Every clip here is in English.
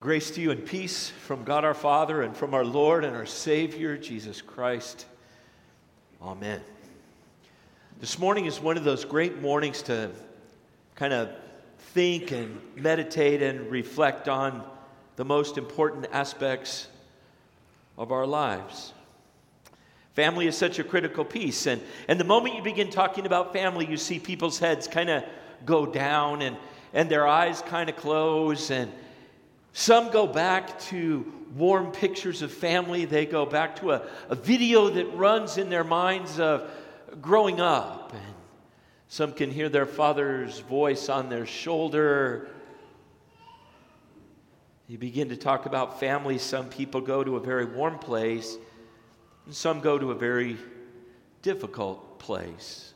Grace to you and peace from God our Father and from our Lord and our Savior, Jesus Christ. Amen. This morning is one of those great mornings to kind of think and meditate and reflect on the most important aspects of our lives. Family is such a critical piece. And, and the moment you begin talking about family, you see people's heads kind of go down and, and their eyes kind of close and some go back to warm pictures of family. They go back to a, a video that runs in their minds of growing up. And some can hear their father's voice on their shoulder. You begin to talk about family. Some people go to a very warm place, and some go to a very difficult place.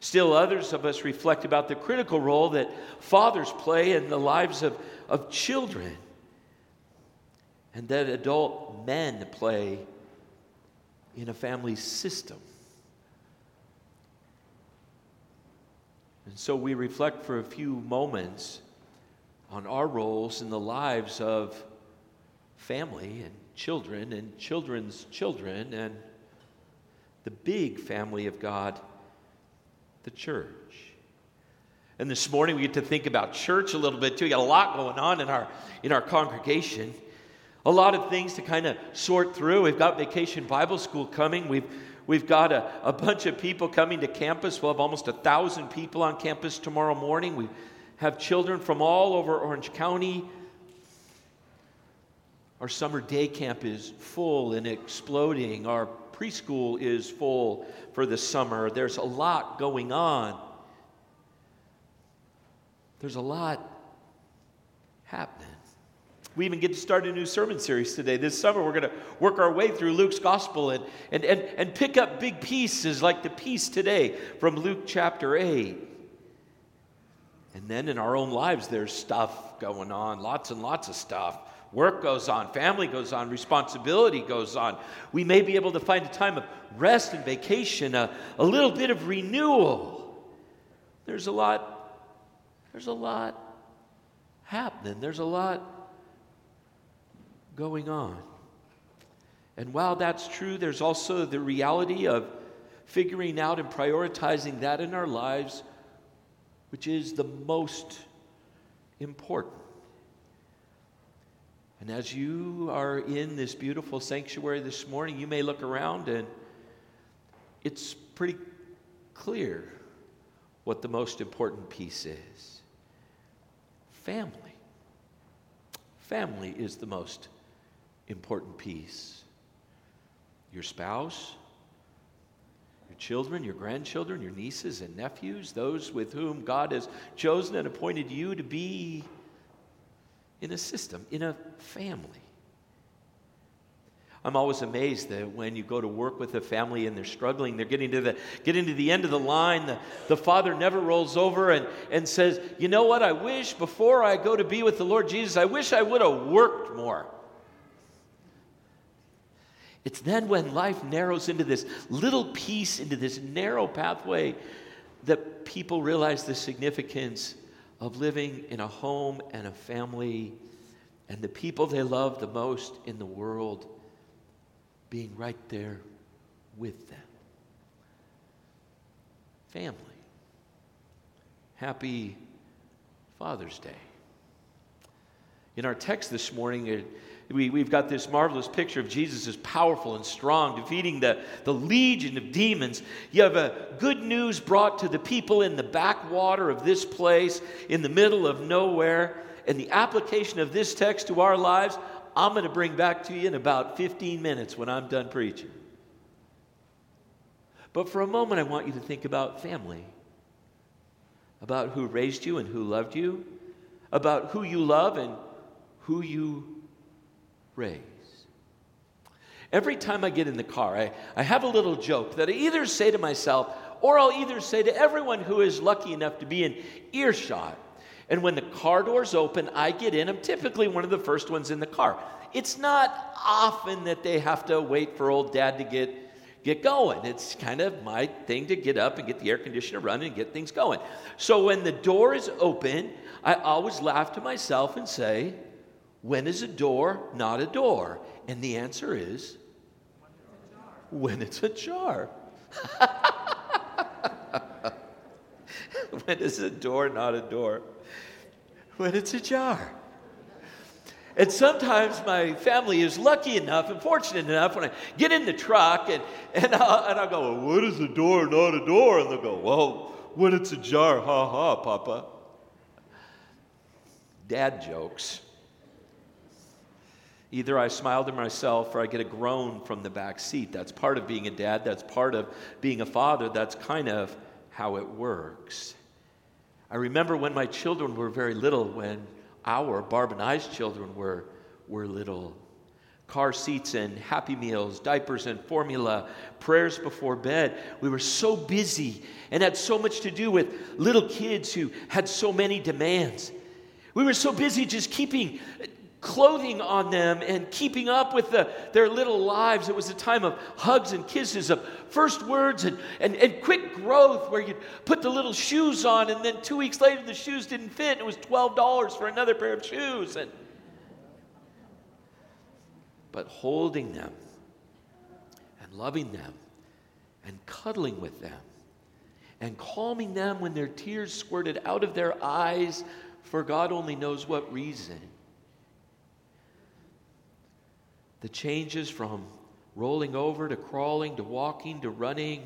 Still, others of us reflect about the critical role that fathers play in the lives of of children and that adult men play in a family system. And so we reflect for a few moments on our roles in the lives of family and children and children's children and the big family of God, the church. And this morning we get to think about church a little bit too. We got a lot going on in our in our congregation. A lot of things to kind of sort through. We've got vacation Bible school coming. We've we've got a, a bunch of people coming to campus. We'll have almost a thousand people on campus tomorrow morning. We have children from all over Orange County. Our summer day camp is full and exploding. Our preschool is full for the summer. There's a lot going on. There's a lot happening. We even get to start a new sermon series today. This summer, we're going to work our way through Luke's gospel and, and, and, and pick up big pieces like the piece today from Luke chapter 8. And then in our own lives, there's stuff going on, lots and lots of stuff. Work goes on, family goes on, responsibility goes on. We may be able to find a time of rest and vacation, a, a little bit of renewal. There's a lot there's a lot happening, there's a lot going on. And while that's true, there's also the reality of figuring out and prioritizing that in our lives, which is the most important. And as you are in this beautiful sanctuary this morning, you may look around and it's pretty clear what the most important piece is family. Family is the most important piece. Your spouse, your children, your grandchildren, your nieces and nephews, those with whom God has chosen and appointed you to be in a system, in a family. I'm always amazed that when you go to work with a family and they're struggling, they're getting to the, getting to the end of the line, the, the father never rolls over and, and says, You know what? I wish before I go to be with the Lord Jesus, I wish I would have worked more. It's then when life narrows into this little piece, into this narrow pathway, that people realize the significance of living in a home and a family and the people they love the most in the world being right there with them. Family. Happy Father's Day. In our text this morning, we, we've got this marvelous picture of Jesus as powerful and strong, defeating the, the legion of demons. You have a good news brought to the people in the backwater of this place, in the middle of nowhere. And the application of this text to our lives, I'm going to bring back to you in about 15 minutes when I'm done preaching. But for a moment, I want you to think about family, about who raised you and who loved you, about who you love and who you raise. Every time I get in the car, I, I have a little joke that I either say to myself or I'll either say to everyone who is lucky enough to be in earshot and when the car doors open, I get in. I'm typically one of the first ones in the car. It's not often that they have to wait for old dad to get, get going. It's kind of my thing to get up and get the air conditioner running and get things going. So when the door is open, I always laugh to myself and say, When is a door not a door? And the answer is when it's a jar. when is a door not a door? When it's a jar. And sometimes my family is lucky enough and fortunate enough when I get in the truck and, and, I'll, and I'll go, well, What is a door, not a door? And they'll go, Well, when it's a jar, ha ha, Papa. Dad jokes. Either I smile to myself or I get a groan from the back seat. That's part of being a dad. That's part of being a father. That's kind of how it works. I remember when my children were very little, when our, Barb and I's children, were, were little. Car seats and Happy Meals, diapers and formula, prayers before bed. We were so busy and had so much to do with little kids who had so many demands. We were so busy just keeping clothing on them and keeping up with the, their little lives. It was a time of hugs and kisses, of first words and, and, and quick growth where you'd put the little shoes on and then two weeks later the shoes didn't fit. And it was $12 for another pair of shoes. And, but holding them and loving them and cuddling with them and calming them when their tears squirted out of their eyes for God only knows what reason the changes from rolling over to crawling to walking to running,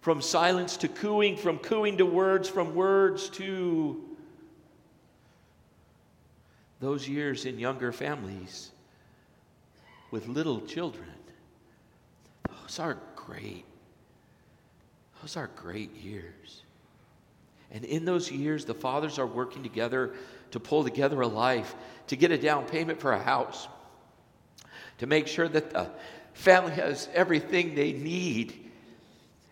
from silence to cooing, from cooing to words, from words to those years in younger families with little children. Those are great. Those are great years. And in those years, the fathers are working together to pull together a life, to get a down payment for a house to make sure that the family has everything they need.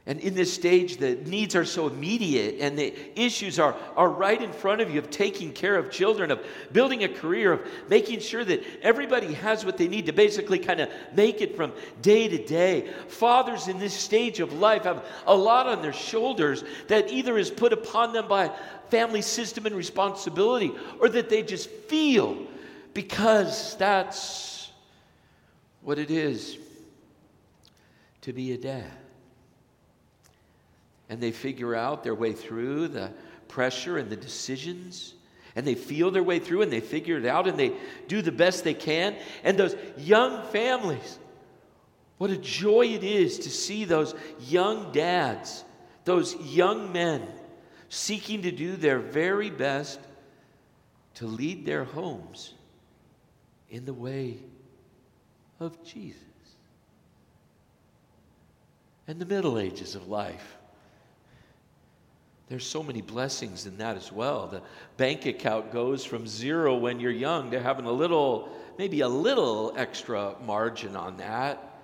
And in this stage, the needs are so immediate and the issues are, are right in front of you of taking care of children, of building a career, of making sure that everybody has what they need to basically kind of make it from day to day. Fathers in this stage of life have a lot on their shoulders that either is put upon them by family system and responsibility or that they just feel because that's what it is to be a dad. And they figure out their way through the pressure and the decisions. And they feel their way through and they figure it out and they do the best they can. And those young families, what a joy it is to see those young dads, those young men seeking to do their very best to lead their homes in the way of Jesus. And the Middle Ages of life. There's so many blessings in that as well. The bank account goes from zero when you're young to having a little, maybe a little extra margin on that.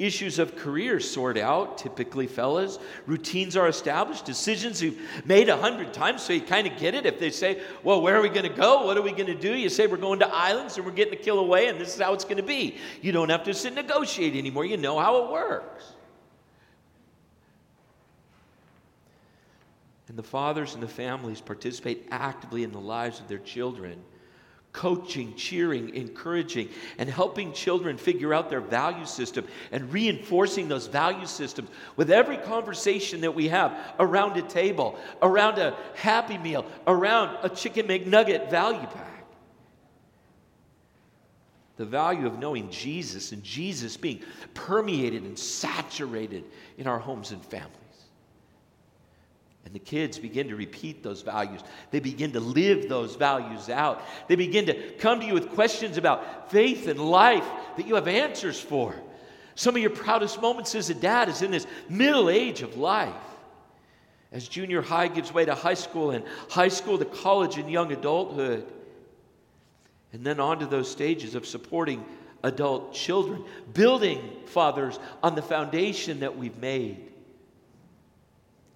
Issues of career sort out, typically, fellas. Routines are established, decisions you've made a hundred times, so you kind of get it. If they say, Well, where are we going to go? What are we going to do? You say, We're going to islands and we're getting a Kilauea, and this is how it's going to be. You don't have to sit and negotiate anymore. You know how it works. And the fathers and the families participate actively in the lives of their children coaching, cheering, encouraging, and helping children figure out their value system and reinforcing those value systems with every conversation that we have around a table, around a happy meal, around a chicken McNugget value pack. The value of knowing Jesus and Jesus being permeated and saturated in our homes and families. And the kids begin to repeat those values. They begin to live those values out. They begin to come to you with questions about faith and life that you have answers for. Some of your proudest moments as a dad is in this middle age of life. As junior high gives way to high school, and high school to college and young adulthood. And then on to those stages of supporting adult children, building fathers on the foundation that we've made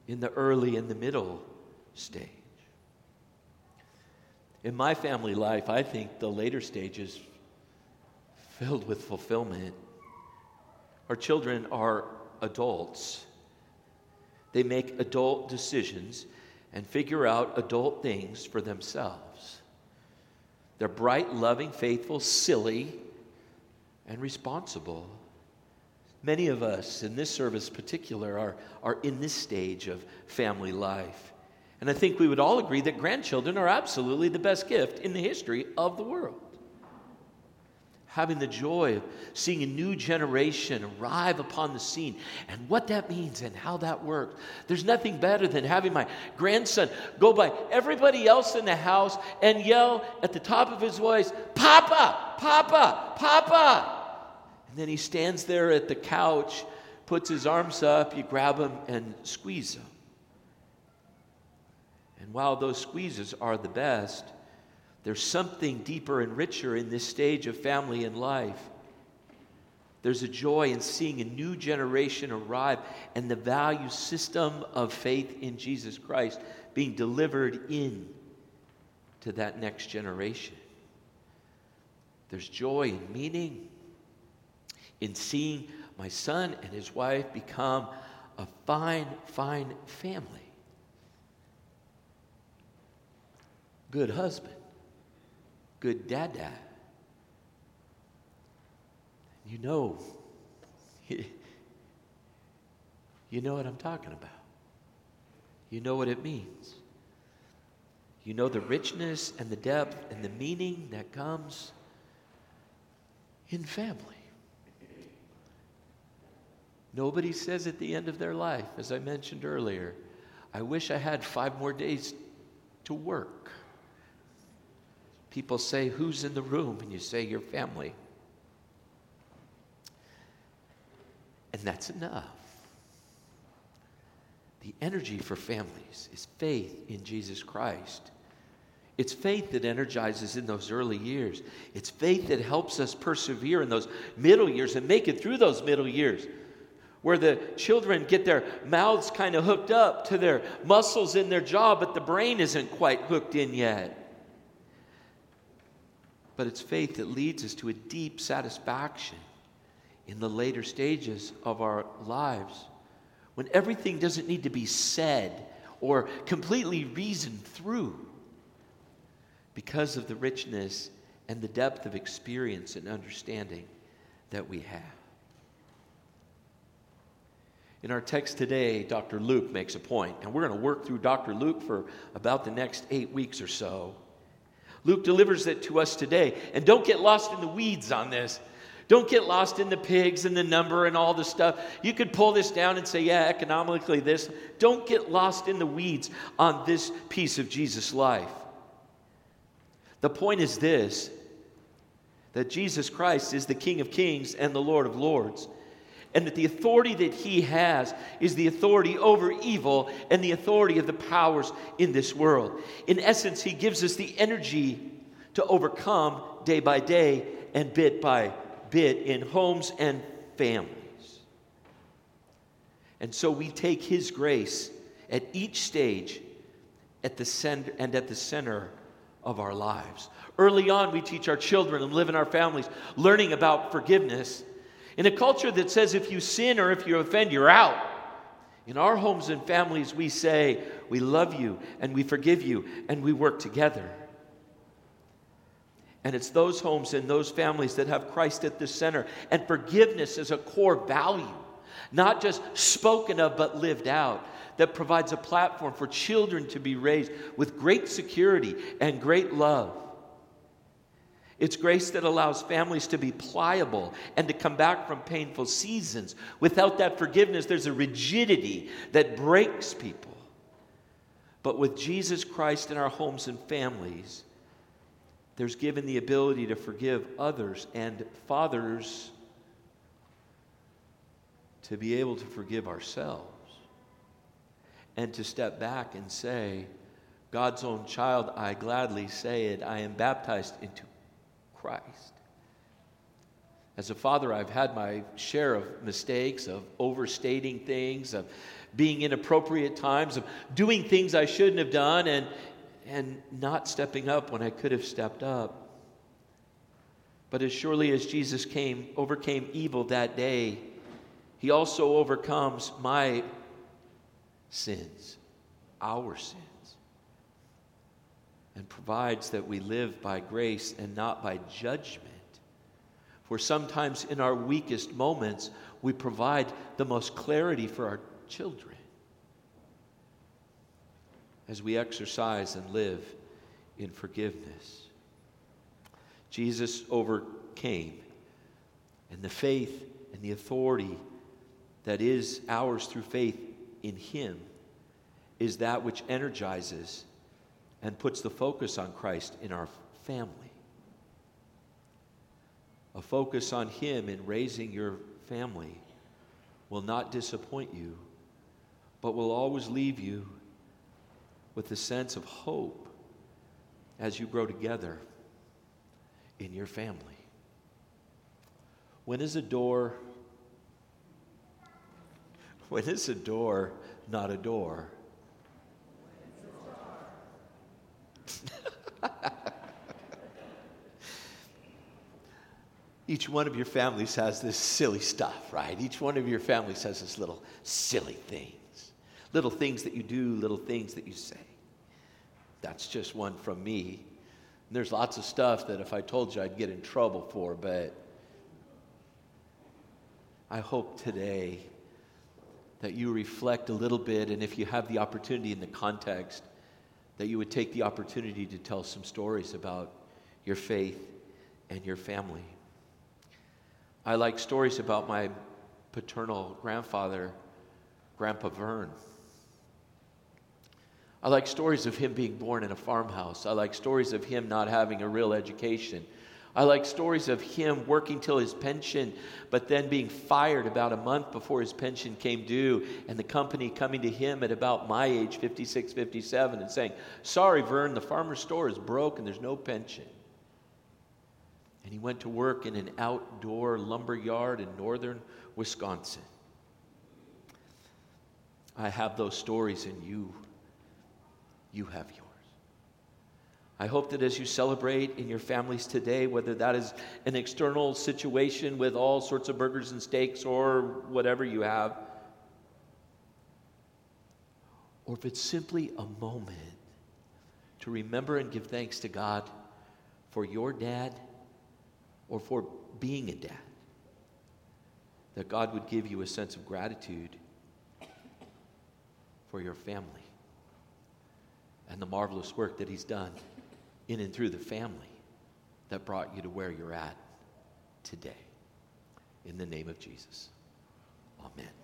in the early and the middle stage. In my family life, I think the later stage is filled with fulfillment. Our children are adults. They make adult decisions and figure out adult things for themselves. They're bright, loving, faithful, silly, and responsible. Many of us in this service, particular, are, are in this stage of family life. And I think we would all agree that grandchildren are absolutely the best gift in the history of the world. Having the joy of seeing a new generation arrive upon the scene and what that means and how that works. There's nothing better than having my grandson go by everybody else in the house and yell at the top of his voice, Papa, Papa, Papa. And then he stands there at the couch, puts his arms up, you grab him and squeeze him. And while those squeezes are the best, there's something deeper and richer in this stage of family and life. There's a joy in seeing a new generation arrive and the value system of faith in Jesus Christ being delivered in to that next generation. There's joy and meaning in seeing my son and his wife become a fine, fine family. Good husband good dada. You know, you know what I'm talking about. You know what it means. You know the richness and the depth and the meaning that comes in family. Nobody says at the end of their life, as I mentioned earlier, I wish I had five more days to work. People say, Who's in the room? And you say, Your family. And that's enough. The energy for families is faith in Jesus Christ. It's faith that energizes in those early years. It's faith that helps us persevere in those middle years and make it through those middle years where the children get their mouths kind of hooked up to their muscles in their jaw, but the brain isn't quite hooked in yet but it's faith that leads us to a deep satisfaction in the later stages of our lives when everything doesn't need to be said or completely reasoned through because of the richness and the depth of experience and understanding that we have. In our text today, Dr. Luke makes a point, and we're going to work through Dr. Luke for about the next eight weeks or so. Luke delivers it to us today. And don't get lost in the weeds on this. Don't get lost in the pigs and the number and all the stuff. You could pull this down and say, yeah, economically this. Don't get lost in the weeds on this piece of Jesus' life. The point is this that Jesus Christ is the King of Kings and the Lord of Lords and that the authority that he has is the authority over evil and the authority of the powers in this world. In essence, he gives us the energy to overcome day by day and bit by bit in homes and families. And so we take his grace at each stage at the center and at the center of our lives. Early on, we teach our children and live in our families learning about forgiveness in a culture that says if you sin or if you offend, you're out. In our homes and families, we say, we love you and we forgive you and we work together. And it's those homes and those families that have Christ at the center and forgiveness as a core value, not just spoken of but lived out, that provides a platform for children to be raised with great security and great love. It's grace that allows families to be pliable and to come back from painful seasons. Without that forgiveness, there's a rigidity that breaks people. But with Jesus Christ in our homes and families, there's given the ability to forgive others and fathers to be able to forgive ourselves and to step back and say, God's own child, I gladly say it, I am baptized into Christ. As a father, I've had my share of mistakes, of overstating things, of being inappropriate times, of doing things I shouldn't have done, and, and not stepping up when I could have stepped up. But as surely as Jesus came, overcame evil that day, he also overcomes my sins, our sins. And provides that we live by grace and not by judgment. For sometimes in our weakest moments, we provide the most clarity for our children as we exercise and live in forgiveness. Jesus overcame, and the faith and the authority that is ours through faith in Him is that which energizes and puts the focus on Christ in our family. A focus on Him in raising your family will not disappoint you, but will always leave you with a sense of hope as you grow together in your family. When is a door when is a door not a door? Each one of your families has this silly stuff, right? Each one of your families has this little silly things. Little things that you do, little things that you say. That's just one from me. And there's lots of stuff that if I told you I'd get in trouble for, but I hope today that you reflect a little bit, and if you have the opportunity in the context, that you would take the opportunity to tell some stories about your faith and your family. I like stories about my paternal grandfather, Grandpa Vern. I like stories of him being born in a farmhouse. I like stories of him not having a real education. I like stories of him working till his pension, but then being fired about a month before his pension came due, and the company coming to him at about my age, 56, 57, and saying, Sorry, Vern, the farmer's store is broke and there's no pension. And he went to work in an outdoor lumber yard in northern Wisconsin. I have those stories, and you, you have yours. I hope that as you celebrate in your families today, whether that is an external situation with all sorts of burgers and steaks or whatever you have, or if it's simply a moment to remember and give thanks to God for your dad or for being a dad, that God would give you a sense of gratitude for your family and the marvelous work that He's done in and through the family that brought you to where you're at today. In the name of Jesus. Amen.